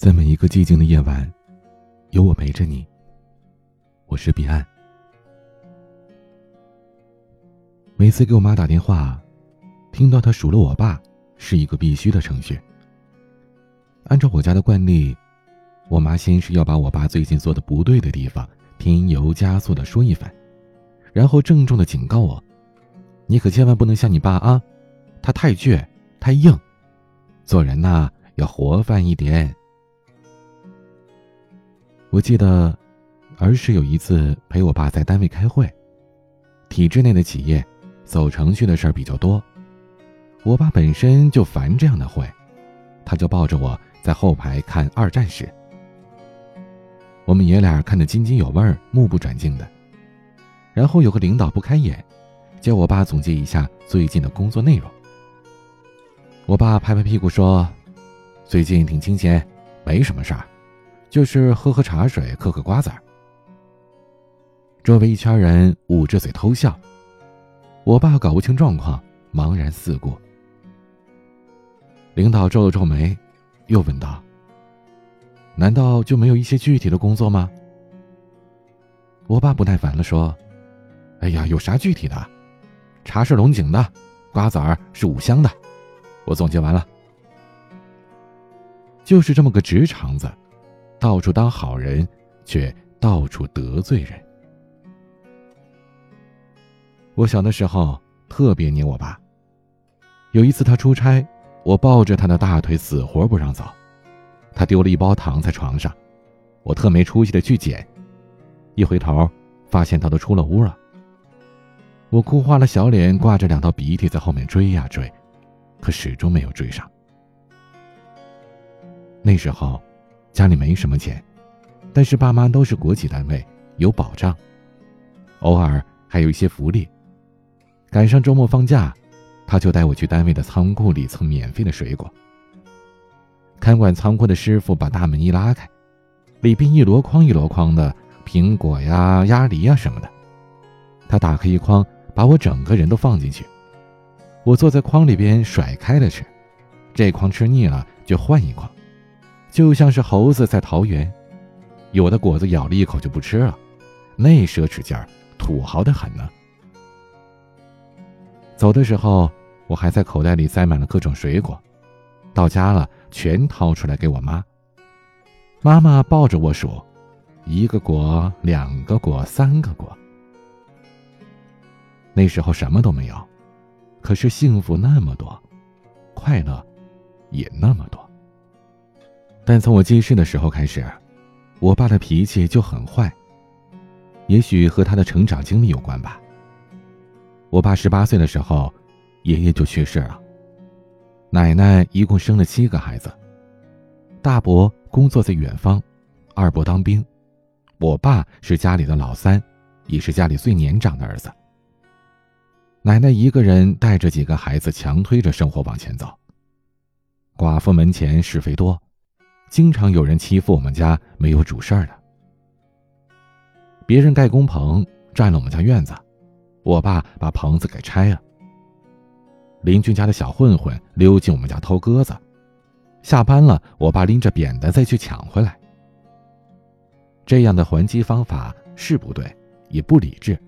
在每一个寂静的夜晚，有我陪着你。我是彼岸。每次给我妈打电话，听到她数落我爸，是一个必须的程序。按照我家的惯例，我妈先是要把我爸最近做的不对的地方添油加醋的说一番，然后郑重的警告我：“你可千万不能像你爸啊，他太倔太硬，做人呐要活泛一点。”我记得，儿时有一次陪我爸在单位开会，体制内的企业，走程序的事儿比较多。我爸本身就烦这样的会，他就抱着我在后排看二战时。我们爷俩看得津津有味儿，目不转睛的。然后有个领导不开眼，叫我爸总结一下最近的工作内容。我爸拍拍屁股说：“最近挺清闲，没什么事儿。”就是喝喝茶水，嗑嗑瓜子儿。周围一圈人捂着嘴偷笑。我爸搞不清状况，茫然四顾。领导皱了皱眉，又问道：“难道就没有一些具体的工作吗？”我爸不耐烦了，说：“哎呀，有啥具体的？茶是龙井的，瓜子儿是五香的。我总结完了，就是这么个直肠子。”到处当好人，却到处得罪人。我小的时候特别黏我爸。有一次他出差，我抱着他的大腿死活不让走。他丢了一包糖在床上，我特没出息的去捡，一回头发现他都出了屋了。我哭花了小脸，挂着两道鼻涕在后面追呀追，可始终没有追上。那时候。家里没什么钱，但是爸妈都是国企单位，有保障，偶尔还有一些福利。赶上周末放假，他就带我去单位的仓库里蹭免费的水果。看管仓库的师傅把大门一拉开，里边一箩筐一箩筐的苹果呀、鸭梨呀什么的。他打开一筐，把我整个人都放进去。我坐在筐里边甩开了吃，这筐吃腻了就换一筐。就像是猴子在桃园，有的果子咬了一口就不吃了，那奢侈劲儿，土豪的很呢。走的时候，我还在口袋里塞满了各种水果，到家了全掏出来给我妈。妈妈抱着我数，一个果，两个果，三个果。那时候什么都没有，可是幸福那么多，快乐也那么多。但从我记事的时候开始，我爸的脾气就很坏。也许和他的成长经历有关吧。我爸十八岁的时候，爷爷就去世了。奶奶一共生了七个孩子，大伯工作在远方，二伯当兵，我爸是家里的老三，也是家里最年长的儿子。奶奶一个人带着几个孩子，强推着生活往前走。寡妇门前是非多。经常有人欺负我们家没有主事儿的，别人盖工棚占了我们家院子，我爸把棚子给拆了。邻居家的小混混溜进我们家偷鸽子，下班了，我爸拎着扁担再去抢回来。这样的还击方法是不对，也不理智，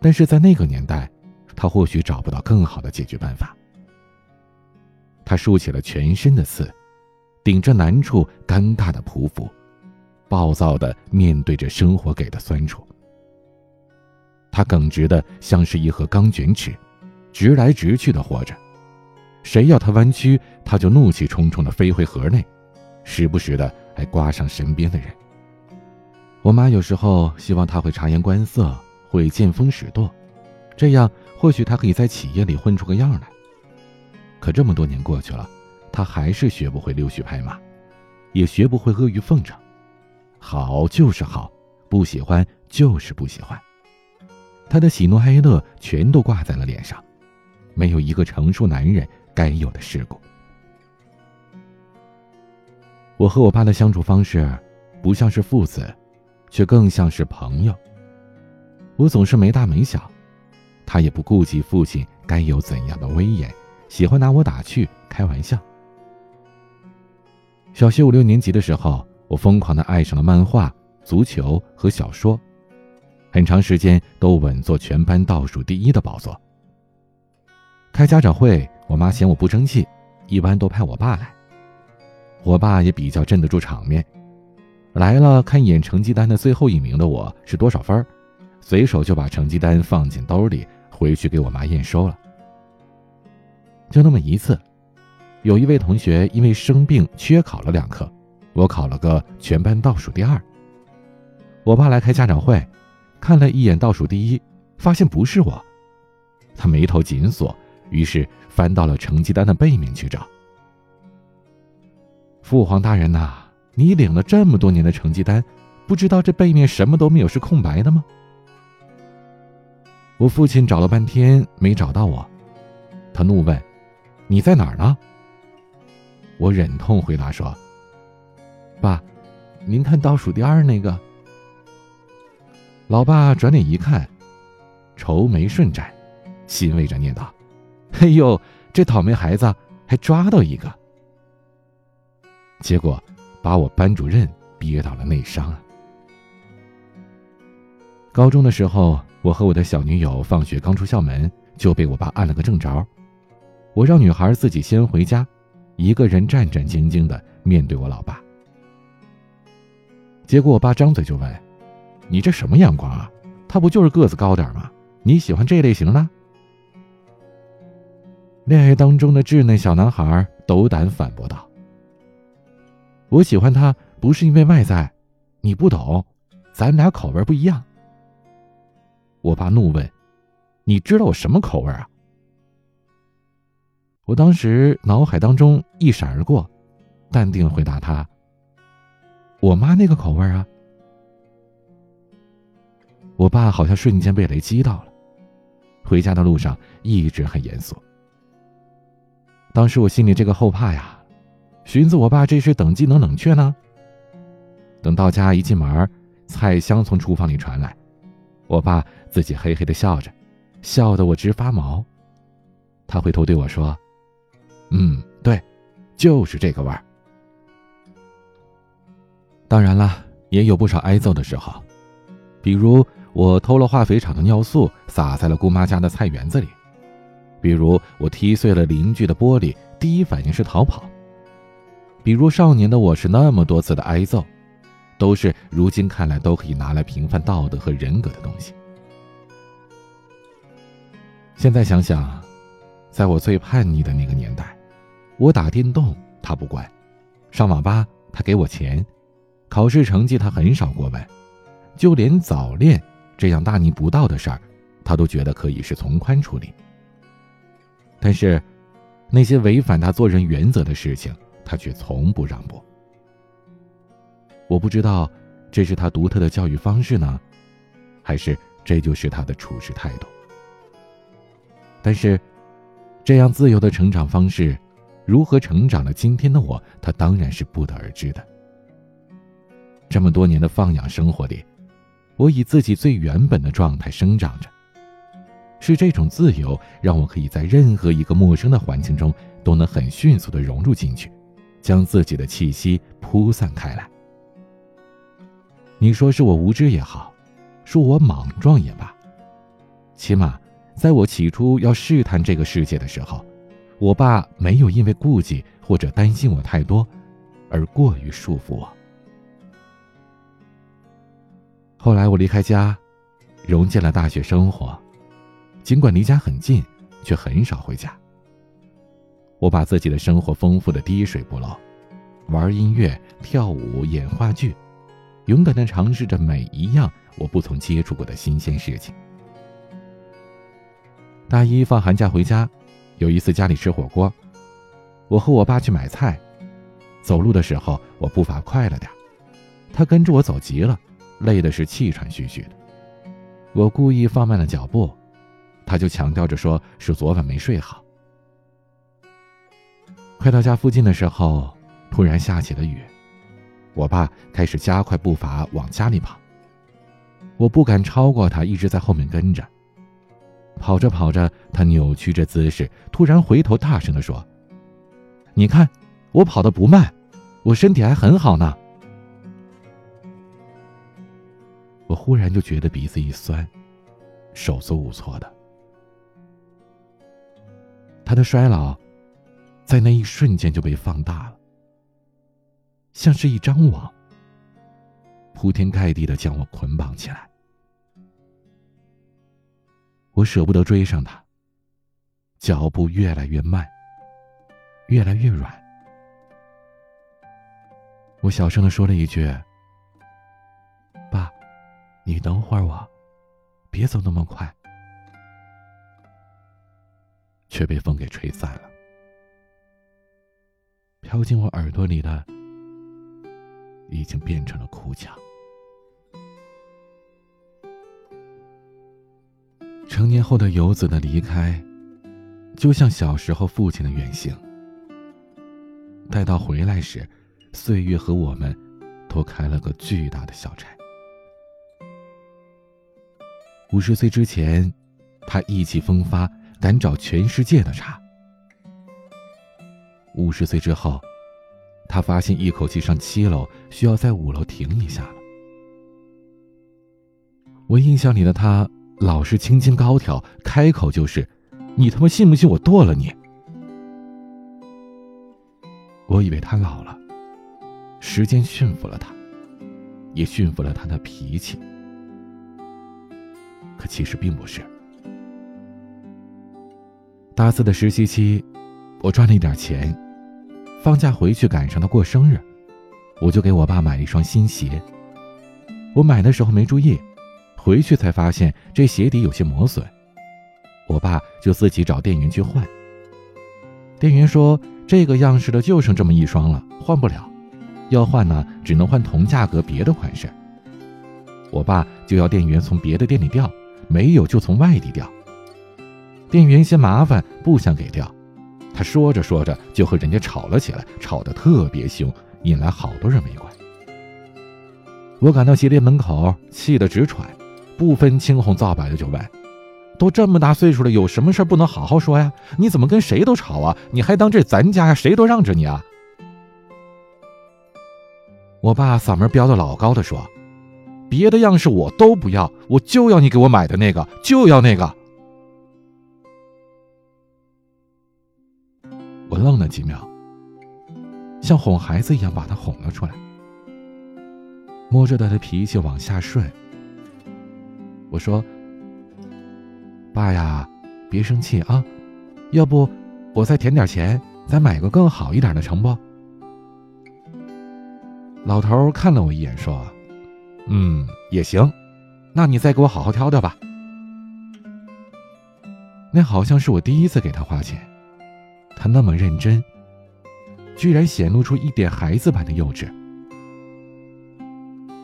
但是在那个年代，他或许找不到更好的解决办法。他竖起了全身的刺。顶着难处，尴尬的匍匐，暴躁的面对着生活给的酸楚。他耿直的像是一盒钢卷尺，直来直去的活着。谁要他弯曲，他就怒气冲冲的飞回盒内，时不时的还刮伤身边的人。我妈有时候希望他会察言观色，会见风使舵，这样或许他可以在企业里混出个样来。可这么多年过去了。他还是学不会溜须拍马，也学不会阿谀奉承。好就是好，不喜欢就是不喜欢。他的喜怒哀乐全都挂在了脸上，没有一个成熟男人该有的世故。我和我爸的相处方式，不像是父子，却更像是朋友。我总是没大没小，他也不顾及父亲该有怎样的威严，喜欢拿我打趣开玩笑。小学五六年级的时候，我疯狂的爱上了漫画、足球和小说，很长时间都稳坐全班倒数第一的宝座。开家长会，我妈嫌我不争气，一般都派我爸来。我爸也比较镇得住场面，来了看一眼成绩单的最后一名的我是多少分，随手就把成绩单放进兜里，回去给我妈验收了。就那么一次。有一位同学因为生病缺考了两科，我考了个全班倒数第二。我爸来开家长会，看了一眼倒数第一，发现不是我，他眉头紧锁，于是翻到了成绩单的背面去找。父皇大人呐，你领了这么多年的成绩单，不知道这背面什么都没有是空白的吗？我父亲找了半天没找到我，他怒问：“你在哪儿呢？”我忍痛回答说：“爸，您看倒数第二那个。”老爸转脸一看，愁眉顺展，欣慰着念道：“哎呦，这倒霉孩子还抓到一个。”结果把我班主任憋到了内伤啊。高中的时候，我和我的小女友放学刚出校门，就被我爸按了个正着。我让女孩自己先回家。一个人战战兢兢的面对我老爸，结果我爸张嘴就问：“你这什么眼光啊？他不就是个子高点吗？你喜欢这类型的？”恋爱当中的稚嫩小男孩斗胆反驳道：“我喜欢他不是因为外在，你不懂，咱俩口味不一样。”我爸怒问：“你知道我什么口味啊？”我当时脑海当中一闪而过，淡定回答他：“我妈那个口味啊。”我爸好像瞬间被雷击到了，回家的路上一直很严肃。当时我心里这个后怕呀，寻思我爸这是等技能冷却呢。等到家一进门，菜香从厨房里传来，我爸自己嘿嘿的笑着，笑得我直发毛。他回头对我说。嗯，对，就是这个味儿。当然了，也有不少挨揍的时候，比如我偷了化肥厂的尿素撒在了姑妈家的菜园子里，比如我踢碎了邻居的玻璃，第一反应是逃跑，比如少年的我是那么多次的挨揍，都是如今看来都可以拿来评判道德和人格的东西。现在想想，在我最叛逆的那个年代。我打电动，他不管；上网吧，他给我钱；考试成绩，他很少过问；就连早恋这样大逆不道的事儿，他都觉得可以是从宽处理。但是，那些违反他做人原则的事情，他却从不让步。我不知道，这是他独特的教育方式呢，还是这就是他的处事态度？但是，这样自由的成长方式。如何成长了今天的我，他当然是不得而知的。这么多年的放养生活里，我以自己最原本的状态生长着。是这种自由，让我可以在任何一个陌生的环境中都能很迅速的融入进去，将自己的气息铺散开来。你说是我无知也好，说我莽撞也罢，起码在我起初要试探这个世界的时候。我爸没有因为顾忌或者担心我太多，而过于束缚我。后来我离开家，融进了大学生活，尽管离家很近，却很少回家。我把自己的生活丰富的滴水不漏，玩音乐、跳舞、演话剧，勇敢的尝试着每一样我不曾接触过的新鲜事情。大一放寒假回家。有一次家里吃火锅，我和我爸去买菜，走路的时候我步伐快了点，他跟着我走急了，累的是气喘吁吁的。我故意放慢了脚步，他就强调着说是昨晚没睡好。快到家附近的时候，突然下起了雨，我爸开始加快步伐往家里跑，我不敢超过他，一直在后面跟着。跑着跑着，他扭曲着姿势，突然回头，大声地说：“你看，我跑得不慢，我身体还很好呢。我忽然就觉得鼻子一酸，手足无措的。他的衰老，在那一瞬间就被放大了，像是一张网，铺天盖地的将我捆绑起来。我舍不得追上他，脚步越来越慢，越来越软。我小声的说了一句：“爸，你等会儿我，别走那么快。”却被风给吹散了。飘进我耳朵里的，已经变成了哭腔。成年后的游子的离开，就像小时候父亲的远行。待到回来时，岁月和我们，都开了个巨大的小差。五十岁之前，他意气风发，敢找全世界的茬。五十岁之后，他发现一口气上七楼需要在五楼停一下了。我印象里的他，老是清清高挑，开口就是：“你他妈信不信我剁了你？”我以为他老了。时间驯服了他，也驯服了他的脾气。可其实并不是。大四的实习期，我赚了一点钱，放假回去赶上他过生日，我就给我爸买了一双新鞋。我买的时候没注意，回去才发现这鞋底有些磨损，我爸就自己找店员去换。店员说这个样式的就剩这么一双了，换不了。要换呢，只能换同价格别的款式。我爸就要店员从别的店里调，没有就从外地调。店员嫌麻烦，不想给调。他说着说着就和人家吵了起来，吵得特别凶，引来好多人围观。我赶到鞋店门口，气得直喘，不分青红皂白的就问：“都这么大岁数了，有什么事不能好好说呀？你怎么跟谁都吵啊？你还当这咱家呀？谁都让着你啊？”我爸嗓门飙得老高的说：“别的样式我都不要，我就要你给我买的那个，就要那个。”我愣了几秒，像哄孩子一样把他哄了出来，摸着他的脾气往下顺。我说：“爸呀，别生气啊，要不我再填点钱，咱买个更好一点的，成不？”老头看了我一眼，说：“嗯，也行，那你再给我好好挑挑吧。”那好像是我第一次给他花钱，他那么认真，居然显露出一点孩子般的幼稚。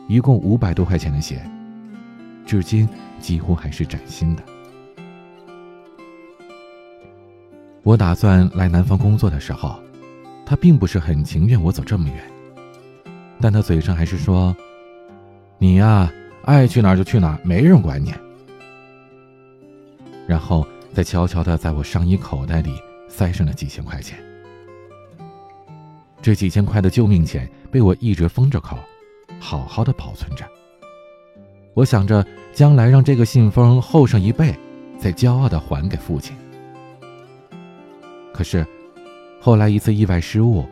一共五百多块钱的鞋，至今几乎还是崭新的。我打算来南方工作的时候，他并不是很情愿我走这么远。但他嘴上还是说：“你呀，爱去哪儿就去哪儿，没人管你。”然后再悄悄的在我上衣口袋里塞上了几千块钱。这几千块的救命钱被我一直封着口，好好的保存着。我想着将来让这个信封厚上一倍，再骄傲的还给父亲。可是，后来一次意外失误，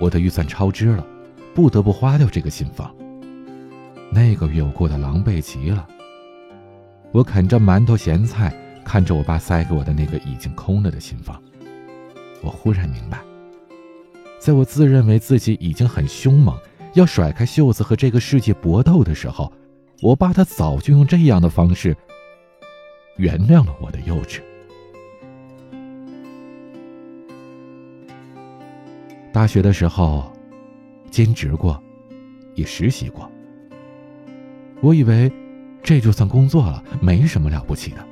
我的预算超支了。不得不花掉这个信封。那个月我过得狼狈极了。我啃着馒头咸菜，看着我爸塞给我的那个已经空了的信封，我忽然明白，在我自认为自己已经很凶猛，要甩开袖子和这个世界搏斗的时候，我爸他早就用这样的方式原谅了我的幼稚。大学的时候。兼职过，也实习过。我以为这就算工作了，没什么了不起的。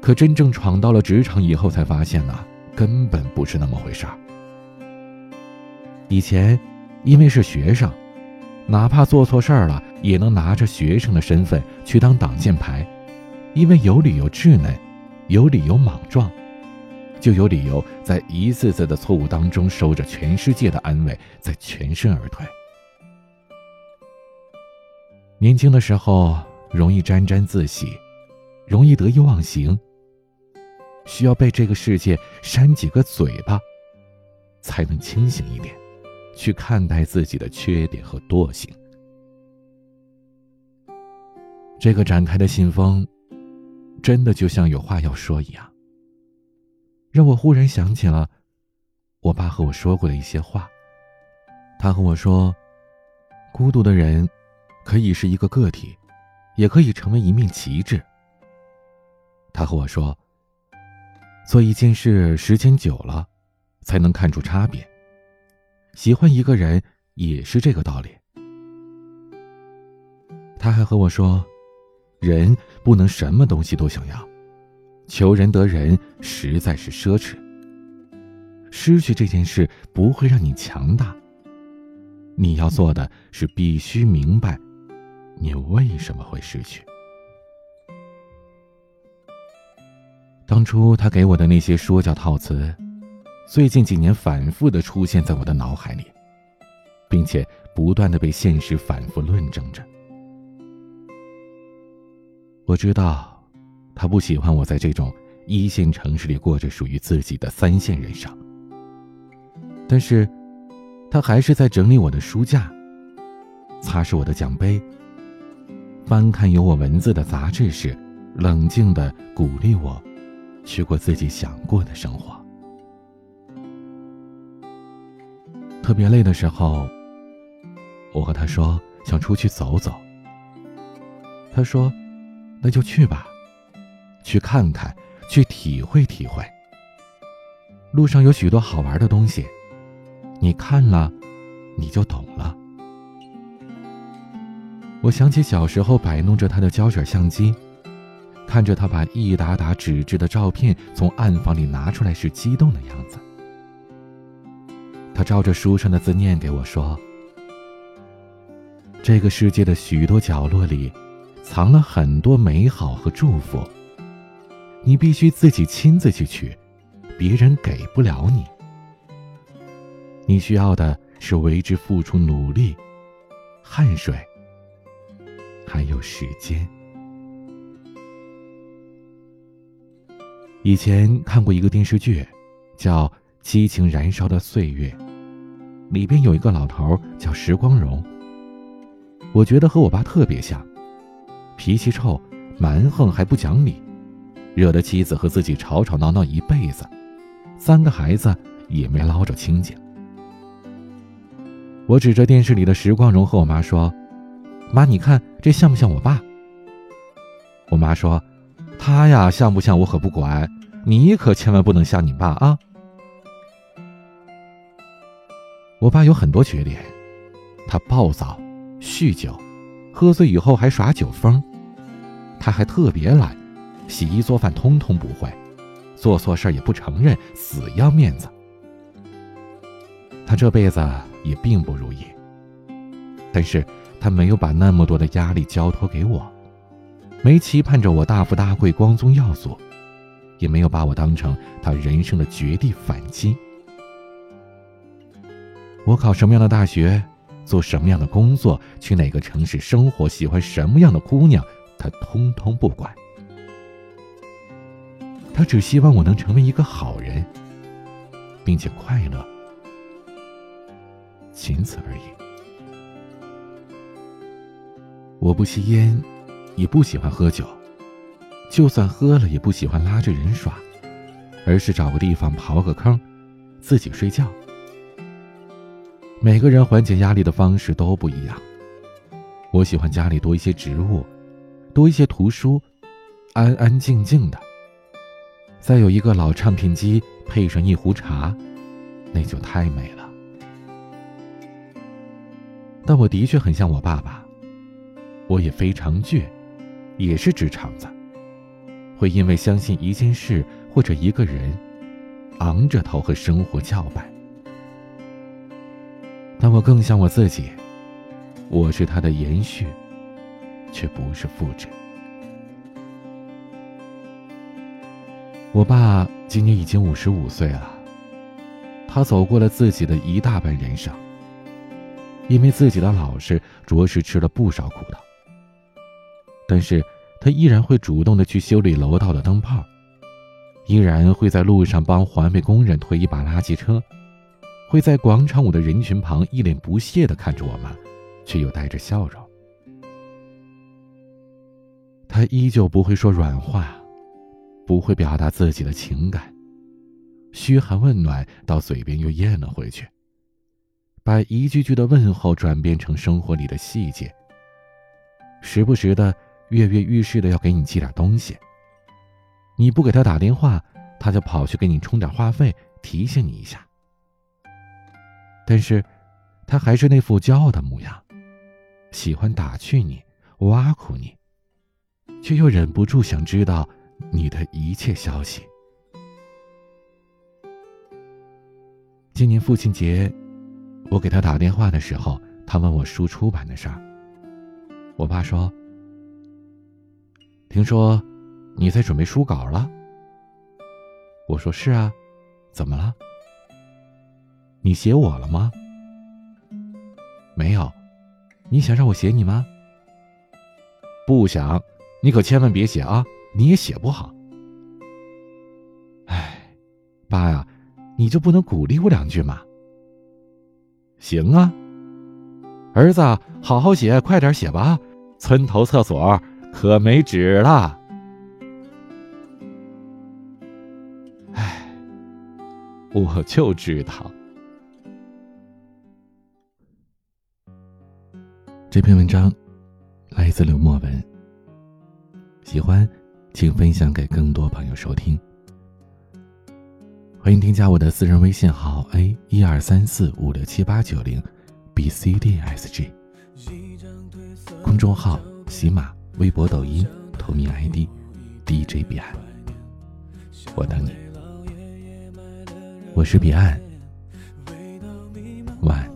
可真正闯到了职场以后，才发现呢，根本不是那么回事儿。以前因为是学生，哪怕做错事儿了，也能拿着学生的身份去当挡箭牌，因为有理由稚嫩，有理由莽撞，就有理由在一次次的错误当中收着全世界的安慰，再全身而退。年轻的时候容易沾沾自喜，容易得意忘形，需要被这个世界扇几个嘴巴，才能清醒一点，去看待自己的缺点和惰性。这个展开的信封，真的就像有话要说一样，让我忽然想起了我爸和我说过的一些话。他和我说，孤独的人可以是一个个体，也可以成为一面旗帜。他和我说，做一件事时间久了，才能看出差别。喜欢一个人也是这个道理。他还和我说。人不能什么东西都想要，求人得人实在是奢侈。失去这件事不会让你强大。你要做的是必须明白，你为什么会失去。当初他给我的那些说教套词，最近几年反复的出现在我的脑海里，并且不断的被现实反复论证着。我知道，他不喜欢我在这种一线城市里过着属于自己的三线人生。但是，他还是在整理我的书架，擦拭我的奖杯，翻看有我文字的杂志时，冷静的鼓励我，去过自己想过的生活。特别累的时候，我和他说想出去走走。他说。那就去吧，去看看，去体会体会。路上有许多好玩的东西，你看了，你就懂了。我想起小时候摆弄着他的胶卷相机，看着他把一沓沓纸质的照片从暗房里拿出来时激动的样子。他照着书上的字念给我说：“这个世界的许多角落里。”藏了很多美好和祝福，你必须自己亲自去取，别人给不了你。你需要的是为之付出努力、汗水，还有时间。以前看过一个电视剧，叫《激情燃烧的岁月》，里边有一个老头叫时光荣，我觉得和我爸特别像。脾气臭，蛮横还不讲理，惹得妻子和自己吵吵闹闹一辈子，三个孩子也没捞着清净。我指着电视里的石光荣和我妈说：“妈，你看这像不像我爸？”我妈说：“他呀，像不像我可不管，你可千万不能像你爸啊。”我爸有很多缺点，他暴躁、酗酒，喝醉以后还耍酒疯。他还特别懒，洗衣做饭通通不会，做错事也不承认，死要面子。他这辈子也并不如意，但是他没有把那么多的压力交托给我，没期盼着我大富大贵、光宗耀祖，也没有把我当成他人生的绝地反击。我考什么样的大学，做什么样的工作，去哪个城市生活，喜欢什么样的姑娘。他通通不管，他只希望我能成为一个好人，并且快乐，仅此而已。我不吸烟，也不喜欢喝酒，就算喝了，也不喜欢拉着人耍，而是找个地方刨个坑，自己睡觉。每个人缓解压力的方式都不一样，我喜欢家里多一些植物。多一些图书，安安静静的。再有一个老唱片机，配上一壶茶，那就太美了。但我的确很像我爸爸，我也非常倔，也是直肠子，会因为相信一件事或者一个人，昂着头和生活叫板。但我更像我自己，我是他的延续。却不是复制。我爸今年已经五十五岁了。他走过了自己的一大半人生，因为自己的老实，着实吃了不少苦头。但是他依然会主动的去修理楼道的灯泡，依然会在路上帮环卫工人推一把垃圾车，会在广场舞的人群旁一脸不屑的看着我们，却又带着笑容。他依旧不会说软话，不会表达自己的情感，嘘寒问暖到嘴边又咽了回去，把一句句的问候转变成生活里的细节，时不时的跃跃欲试的要给你寄点东西。你不给他打电话，他就跑去给你充点话费，提醒你一下。但是，他还是那副骄傲的模样，喜欢打趣你，挖苦你。却又忍不住想知道你的一切消息。今年父亲节，我给他打电话的时候，他问我书出版的事儿。我爸说：“听说你在准备书稿了。”我说：“是啊，怎么了？你写我了吗？”没有，你想让我写你吗？不想。你可千万别写啊！你也写不好。哎，爸呀，你就不能鼓励我两句吗？行啊，儿子，好好写，快点写吧，村头厕所可没纸了。哎，我就知道。这篇文章来自刘墨文。喜欢，请分享给更多朋友收听。欢迎添加我的私人微信号 a 一二三四五六七八九零 b c d s g，公众号喜马、微博、抖音同名 ID DJ 彼岸，我等你。我是彼岸，晚安。